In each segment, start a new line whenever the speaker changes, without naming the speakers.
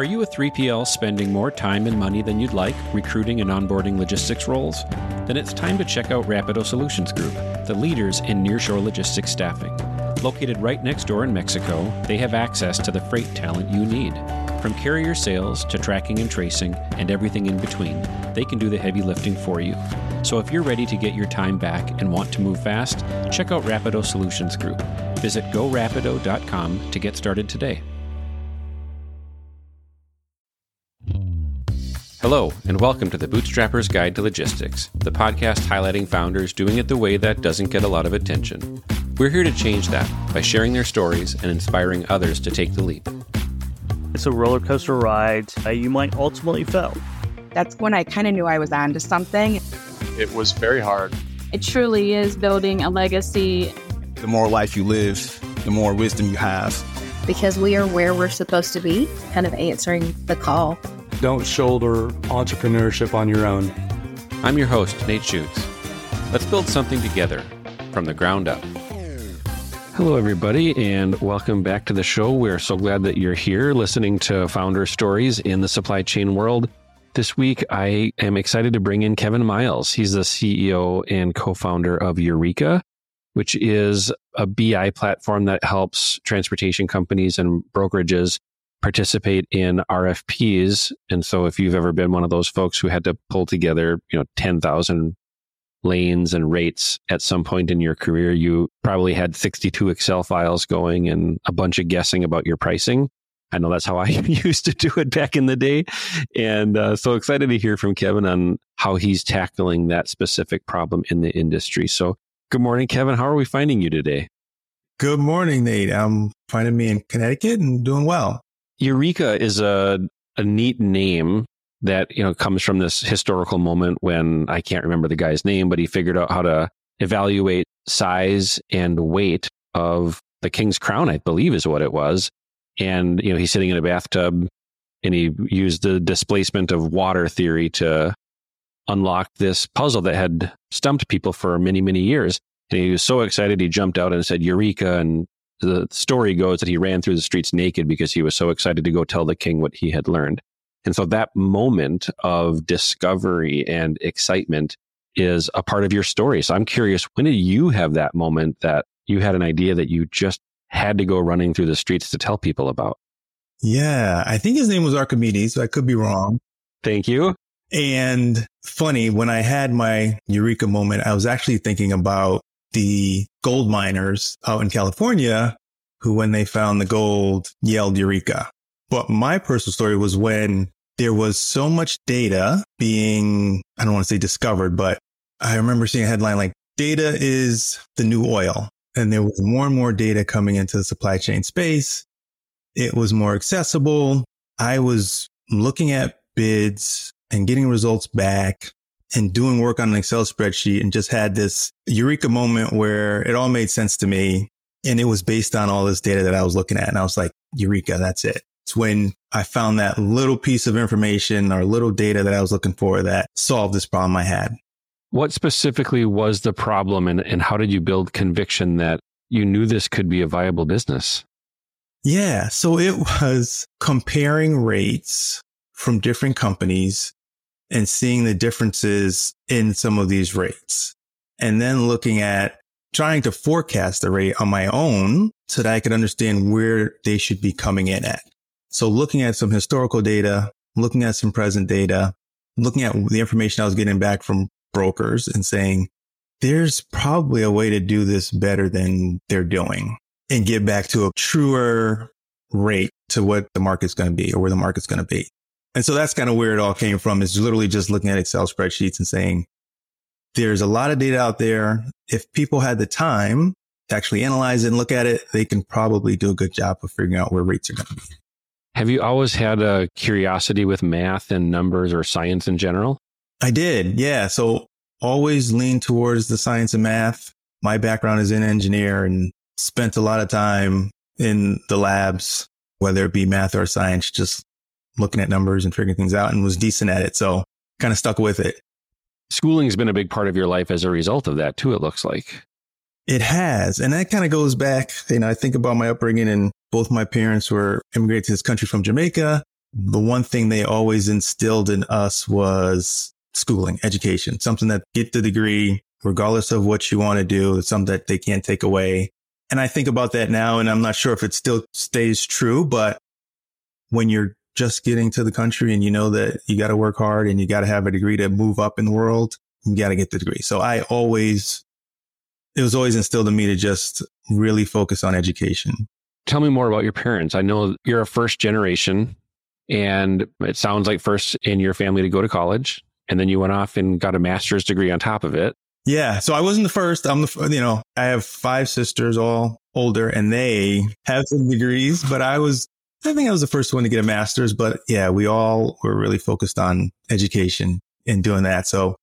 Are you a 3PL spending more time and money than you'd like recruiting and onboarding logistics roles? Then it's time to check out Rapido Solutions Group, the leaders in nearshore logistics staffing. Located right next door in Mexico, they have access to the freight talent you need. From carrier sales to tracking and tracing and everything in between, they can do the heavy lifting for you. So if you're ready to get your time back and want to move fast, check out Rapido Solutions Group. Visit gorapido.com to get started today. Hello, and welcome to the Bootstrapper's Guide to Logistics, the podcast highlighting founders doing it the way that doesn't get a lot of attention. We're here to change that by sharing their stories and inspiring others to take the leap.
It's a roller coaster ride. Uh, you might ultimately fail.
That's when I kind of knew I was onto something.
It was very hard.
It truly is building a legacy.
The more life you live, the more wisdom you have.
Because we are where we're supposed to be, kind of answering the call.
Don't shoulder entrepreneurship on your own.
I'm your host, Nate Schutz. Let's build something together from the ground up. Hello, everybody, and welcome back to the show. We're so glad that you're here listening to founder stories in the supply chain world. This week, I am excited to bring in Kevin Miles. He's the CEO and co founder of Eureeka, which is a BI platform that helps transportation companies and brokerages participate in RFPs. And so if you've ever been one of those folks who had to pull together, you know, 10,000 lanes and rates at some point in your career, you probably had 62 Excel files going and a bunch of guessing about your pricing. I know that's how I used to do it back in the day. And uh, so excited to hear from Kevin on how he's tackling that specific problem in the industry. So good morning, Kevin. How are we finding you today?
Good morning, Nate. I'm finding me in Connecticut and doing well.
Eureka is a, a neat name that, you know, comes from this historical moment when I can't remember the guy's name, but he figured out how to evaluate size and weight of the king's crown, I believe is what it was. And, you know, he's sitting in a bathtub and he used the displacement of water theory to unlock this puzzle that had stumped people for many, many years. And he was so excited, he jumped out and said, Eureka, and the story goes that he ran through the streets naked because he was so excited to go tell the king what he had learned. And so that moment of discovery and excitement is a part of your story. So I'm curious, when did you have that moment that you had an idea that you just had to go running through the streets to tell people about?
Yeah, I think his name was Archimedes. I could be wrong.
Thank you.
And funny, when I had my eureka moment, I was actually thinking about the gold miners out in California who, when they found the gold, yelled Eureka. But my personal story was when there was so much data being, I don't want to say discovered, but I remember seeing a headline like data is the new oil. And there was more and more data coming into the supply chain space. It was more accessible. I was looking at bids and getting results back and doing work on an Excel spreadsheet and just had this eureka moment where it all made sense to me. And it was based on all this data that I was looking at. And I was like, eureka, that's it. It's when I found that little piece of information or little data that I was looking for that solved this problem I had.
What specifically was the problem and, and how did you build conviction that you knew this could be a viable business?
Yeah. So it was comparing rates from different companies and seeing the differences in some of these rates and then looking at trying to forecast the rate on my own so that I could understand where they should be coming in at. So looking at some historical data, looking at some present data, looking at the information I was getting back from brokers and saying, there's probably a way to do this better than they're doing and get back to a truer rate to what the market's going to be or where the market's going to be. And so that's kind of where it all came from is literally just looking at Excel spreadsheets and saying, there's a lot of data out there. If people had the time to actually analyze it and look at it, they can probably do a good job of figuring out where rates are going to be.
Have you always had a curiosity with math and numbers or science in general?
I did. Yeah. So always lean towards the science and math. My background is in engineer and spent a lot of time in the labs, whether it be math or science, just looking at numbers and figuring things out and was decent at it. So kind of stuck with it.
Schooling has been a big part of your life as a result of that too, it looks like.
It has. And that kind of goes back, you know, I think about my upbringing and both my parents were immigrated to this country from Jamaica. the one thing they always instilled in us was schooling, education, something that get the degree, regardless of what you want to do. It's something that they can't take away. And I think about that now, and I'm not sure if it still stays true, but when you're just getting to the country and you know that you got to work hard and you got to have a degree to move up in the world, you got to get the degree. So I always, it was always instilled in me to just really focus on education.
Tell me more about your parents. I know you're a first generation and it sounds like first in your family to go to college and then you went off and got a master's degree on top of it.
Yeah. So I wasn't the first. I'm the, you know, I have five sisters, all older, and they have some degrees, but I was, I think I was the first one to get a master's. But yeah, we all were really focused on education and doing that. So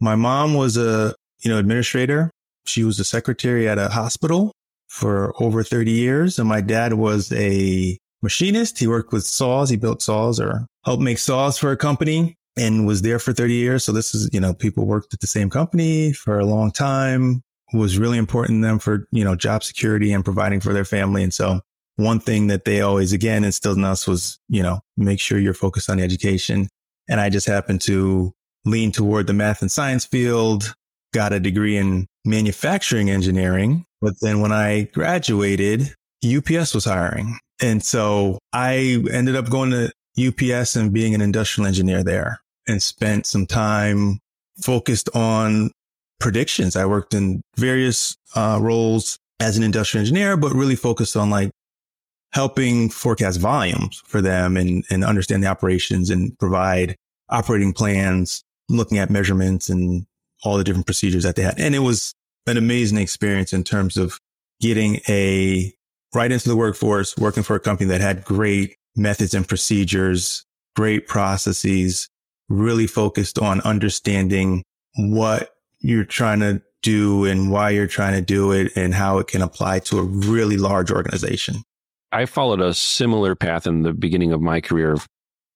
my mom was a, you know, administrator. She was a secretary at a hospital for over 30 years. And my dad was a machinist. He worked with saws. He built saws or helped make saws for a company and was there for 30 years. So this is, you know, people worked at the same company for a long time, was really important to them for, you know, job security and providing for their family. And so one thing that they always again instilled in us was, you know, make sure you're focused on education. And I just happened to lean toward the math and science field, got a degree in manufacturing engineering. But then when I graduated, UPS was hiring. And so I ended up going to UPS and being an industrial engineer there and spent some time focused on predictions. I worked in various uh, roles as an industrial engineer, but really focused on like helping forecast volumes for them and, and understand the operations and provide operating plans, looking at measurements and all the different procedures that they had. And it was an amazing experience in terms of getting a right into the workforce, working for a company that had great methods and procedures, great processes, really focused on understanding what you're trying to do and why you're trying to do it and how it can apply to a really large organization.
I followed a similar path in the beginning of my career of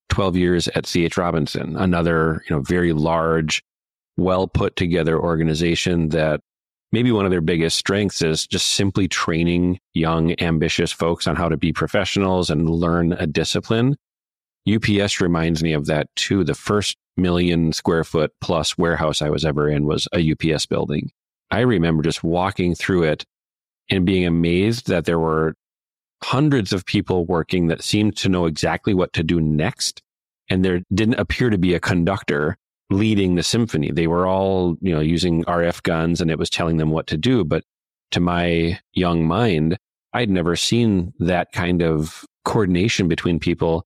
12 years at CH Robinson, another, you know, very large, well put together organization that maybe one of their biggest strengths is just simply training young, ambitious folks on how to be professionals and learn a discipline. UPS reminds me of that too. The first million square foot plus warehouse I was ever in was a UPS building. I remember just walking through it and being amazed that there were hundreds of people working that seemed to know exactly what to do next. And there didn't appear to be a conductor leading the symphony. They were all, you know, using RF guns and it was telling them what to do. But to my young mind, I'd never seen that kind of coordination between people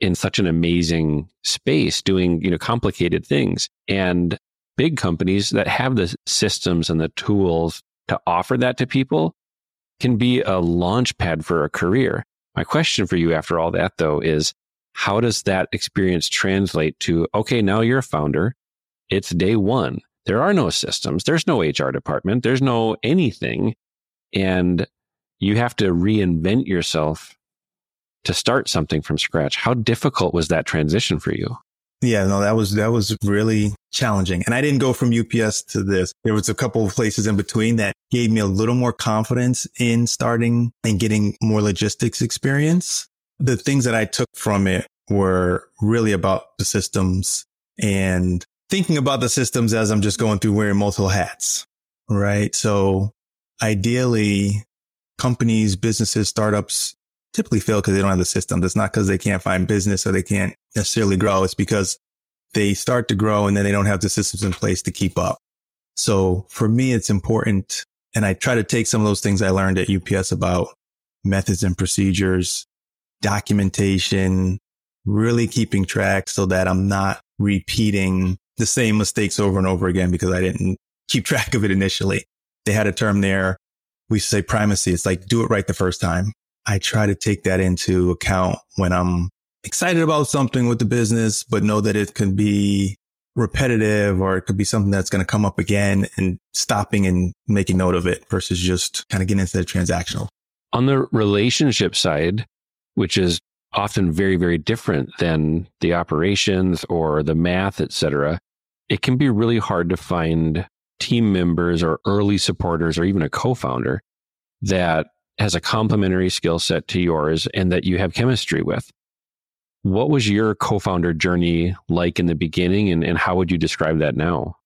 in such an amazing space doing, you know, complicated things. And big companies that have the systems and the tools to offer that to people can be a launch pad for a career. My question for you after all that though is how does that experience translate to, okay, now you're a founder. It's day one. There are no systems. There's no HR department. There's no anything. And you have to reinvent yourself to start something from scratch. How difficult was that transition for you?
Yeah, no, that was, that was really challenging. And I didn't go from UPS to this. There was a couple of places in between that gave me a little more confidence in starting and getting more logistics experience the things that I took from it were really about the systems and thinking about the systems as I'm just going through wearing multiple hats. Right. So ideally companies, businesses, startups typically fail because they don't have the system. It's not because they can't find business or they can't necessarily grow. It's because they start to grow and then they don't have the systems in place to keep up. So for me, it's important. And I try to take some of those things I learned at UPS about methods and procedures documentation, really keeping track so that I'm not repeating the same mistakes over and over again because I didn't keep track of it initially. They had a term there. We say primacy. It's like do it right the first time. I try to take that into account when I'm excited about something with the business, but know that it can be repetitive or it could be something that's going to come up again and stopping and making note of it versus just kind of getting into the transactional.
On the relationship side, which is often very, very different than the operations or the math, et cetera, it can be really hard to find team members or early supporters or even a co-founder that has a complementary skill set to yours and that you have chemistry with. What was your co founder journey like in the beginning, and, and how would you describe that now?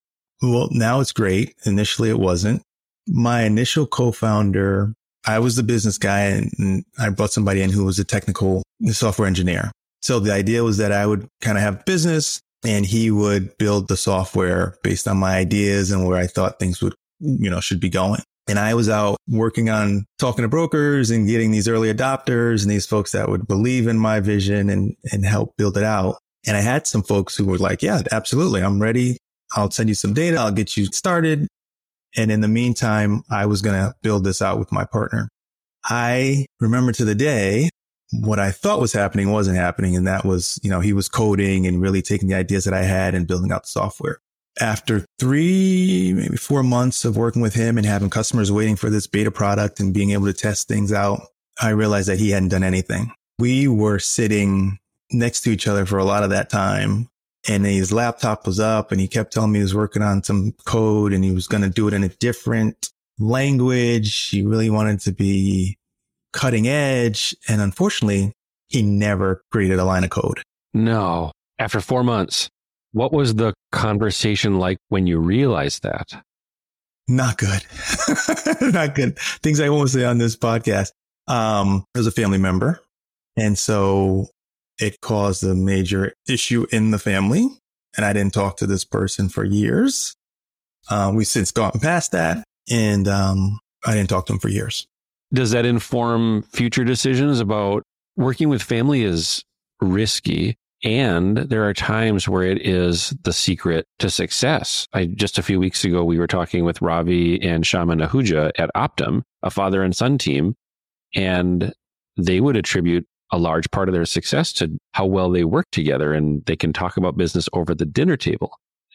Well, now it's great. Initially, it wasn't. My initial co founder, I was the business guy and I brought somebody in who was a technical software engineer. So the idea was that I would kind of have business and he would build the software based on my ideas and where I thought things would, you know, should be going. And I was out working on talking to brokers and getting these early adopters and these folks that would believe in my vision and, and help build it out. And I had some folks who were like, yeah, absolutely. I'm ready. I'll send you some data. I'll get you started. And in the meantime, I was going to build this out with my partner. I remember to the day what I thought was happening wasn't happening. And that was, you know, he was coding and really taking the ideas that I had and building out the software after three, maybe four months of working with him and having customers waiting for this beta product and being able to test things out, I realized that he hadn't done anything. We were sitting next to each other for a lot of that time. And his laptop was up and he kept telling me he was working on some code and he was going to do it in a different language. He really wanted to be cutting edge. And unfortunately, he never created a line of code.
No. After four months. What was the conversation like when you realized that?
Not good. Not good. Things I won't say on this podcast. Um, was a family member. And so it caused a major issue in the family. And I didn't talk to this person for years. Uh, we've since gotten past that. And um, I didn't talk to him for years.
Does that inform future decisions about working with family is risky? And there are times where it is the secret to success. I just a few weeks ago, we were talking with Ravi and Shaman Ahuja at Optum, a father and son team, and they would attribute a large part of their success to how well they work together and they can talk about business over the dinner table.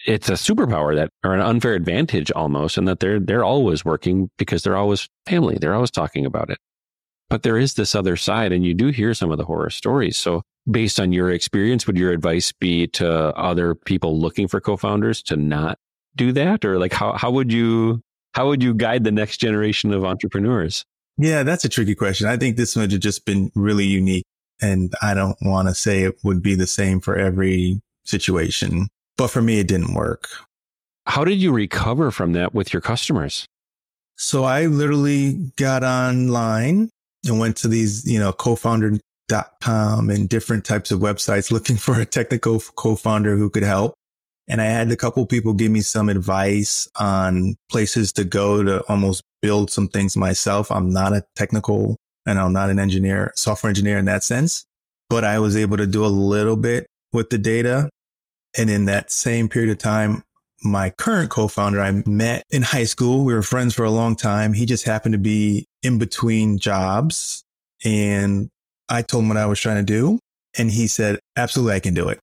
It's a superpower that or an unfair advantage almost and that they're they're always working because they're always family. They're always talking about it. But there is this other side and you do hear some of the horror stories. So based on your experience, would your advice be to other people looking for co-founders to not do that? Or like how, how would you, how would you guide the next generation of entrepreneurs?
Yeah, that's a tricky question. I think this one has just been really unique. And I don't want to say it would be the same for every situation, but for me, it didn't work.
How did you recover from that with your customers?
So I literally got online and went to these, you know, co-founder com and different types of websites looking for a technical co-founder who could help. And I had a couple people give me some advice on places to go to almost build some things myself. I'm not a technical and I'm not an engineer, software engineer in that sense, but I was able to do a little bit with the data. And in that same period of time, my current co-founder I met in high school. We were friends for a long time. He just happened to be in between jobs and I told him what I was trying to do. And he said, absolutely, I can do it.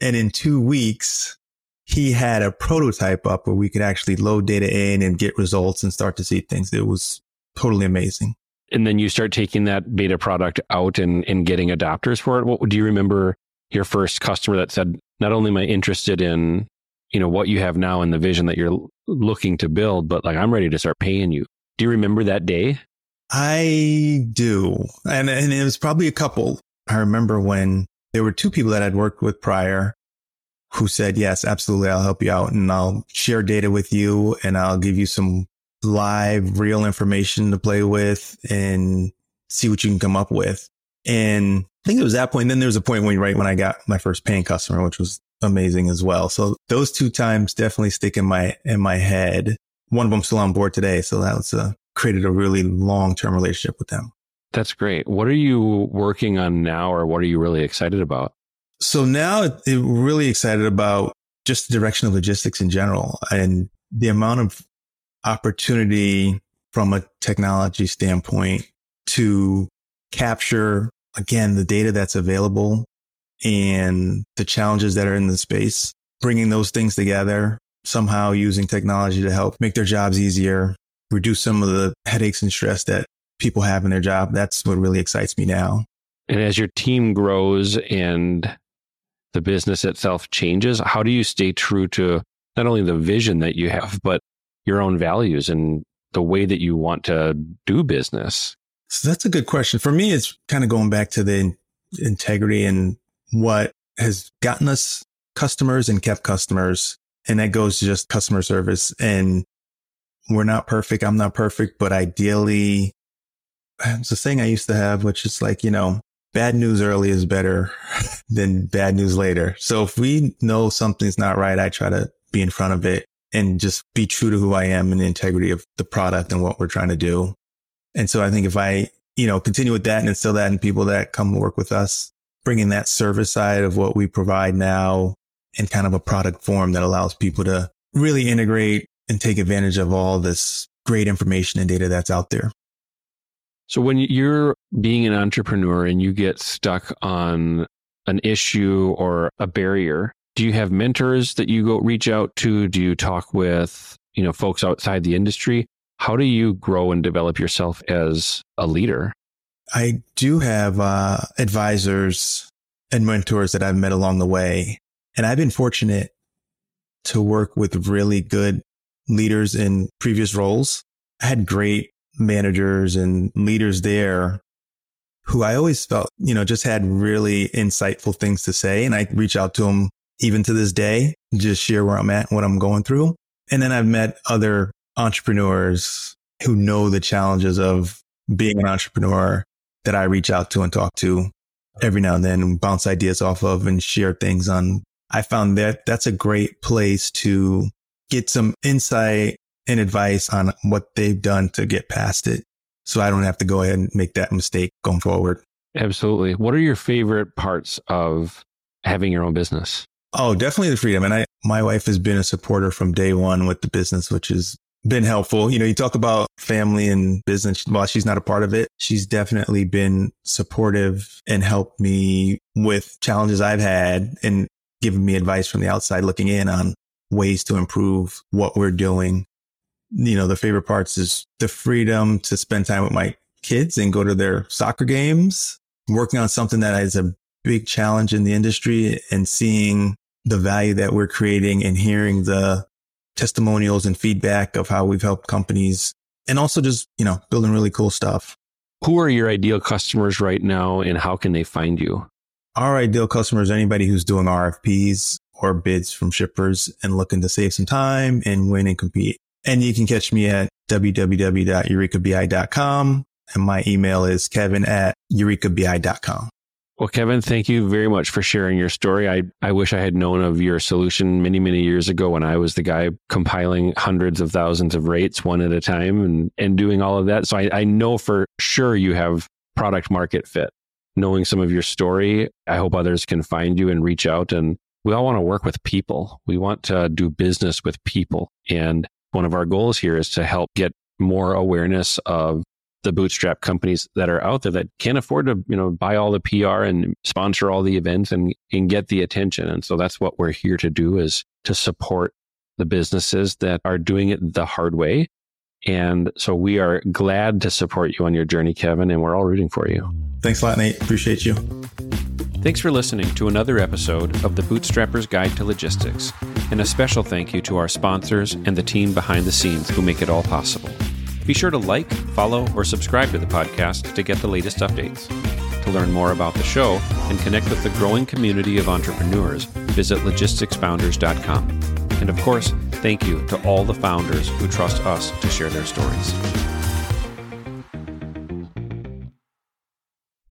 And in two weeks, he had a prototype up where we could actually load data in and get results and start to see things. It was totally amazing.
And then you start taking that beta product out and, and getting adopters for it. What do you remember your first customer that said, not only am I interested in, you know, what you have now and the vision that you're looking to build, but like I'm ready to start paying you. Do you remember that day?
I do. And, and it was probably a couple. I remember when there were two people that I'd worked with prior who said, yes, absolutely. I'll help you out and I'll share data with you and I'll give you some live real information to play with and see what you can come up with. And I think it was that point. Then there was a point when, right when I got my first paying customer, which was amazing as well. So those two times definitely stick in my, in my head. One of them still on board today. So that was a, created a really long term relationship with them.
That's great. What are you working on now, or what are you really excited about?
So now it, really excited about just the direction of logistics in general and the amount of opportunity from a technology standpoint to capture again the data that's available and the challenges that are in the space, bringing those things together, somehow using technology to help make their jobs easier, reduce some of the headaches and stress that people have in their job. That's what really excites me now.
And as your team grows and the business itself changes, how do you stay true to not only the vision that you have, but your own values and the way that you want to do business?
So that's a good question. For me, it's kind of going back to the integrity and what has gotten us customers and kept customers. And that goes to just customer service. And we're not perfect. I'm not perfect, but ideally, it's a thing I used to have, which is like, you know, bad news early is better than bad news later. So if we know something's not right, I try to be in front of it and just be true to who I am and the integrity of the product and what we're trying to do. And so I think if I, you know, continue with that and instill that in people that come work with us, bringing that service side of what we provide now in kind of a product form that allows people to really integrate and take advantage of all this great information and data that's out there.
So when you're being an entrepreneur and you get stuck on an issue or a barrier, do you have mentors that you go reach out to? Do you talk with, you know, folks outside the industry? How do you grow and develop yourself as a leader?
I do have uh, advisors and mentors that I've met along the way. And I've been fortunate to work with really good leaders in previous roles. I had great managers and leaders there who I always felt, you know, just had really insightful things to say. And I reach out to them even to this day, just share where I'm at, what I'm going through. And then I've met other entrepreneurs who know the challenges of being an entrepreneur that I reach out to and talk to every now and then bounce ideas off of and share things on. I found that that's a great place to get some insight and advice on what they've done to get past it. So I don't have to go ahead and make that mistake going forward.
Absolutely. What are your favorite parts of having your own business?
Oh, definitely the freedom. And I, my wife has been a supporter from day one with the business, which has been helpful. You know, you talk about family and business. While she's not a part of it, she's definitely been supportive and helped me with challenges I've had and given me advice from the outside looking in on ways to improve what we're doing you know, the favorite parts is the freedom to spend time with my kids and go to their soccer games, working on something that is a big challenge in the industry and seeing the value that we're creating and hearing the testimonials and feedback of how we've helped companies and also just, you know, building really cool stuff.
Who are your ideal customers right now and how can they find you?
Our ideal customers, anybody who's doing RFPs or bids from shippers and looking to save some time and win and compete. And you can catch me at www.eureekabi.com. And my email is kevin at eureekabi.com.
Well, Kevin, thank you very much for sharing your story. I, I wish I had known of your solution many, many years ago when I was the guy compiling hundreds of thousands of rates one at a time and, and doing all of that. So I, I know for sure you have product market fit. Knowing some of your story, I hope others can find you and reach out. And we all want to work with people. We want to do business with people. And one of our goals here is to help get more awareness of the bootstrap companies that are out there that can't afford to, you know, buy all the PR and sponsor all the events and, and get the attention. And so that's what we're here to do is to support the businesses that are doing it the hard way. And so we are glad to support you on your journey, Kevin, and we're all rooting for you.
Thanks a lot, Nate. Appreciate you.
Thanks for listening to another episode of The Bootstrapper's Guide to Logistics, and a special thank you to our sponsors and the team behind the scenes who make it all possible. Be sure to like, follow, or subscribe to the podcast to get the latest updates. To learn more about the show and connect with the growing community of entrepreneurs, visit logisticsfounders.com. And of course, thank you to all the founders who trust us to share their stories.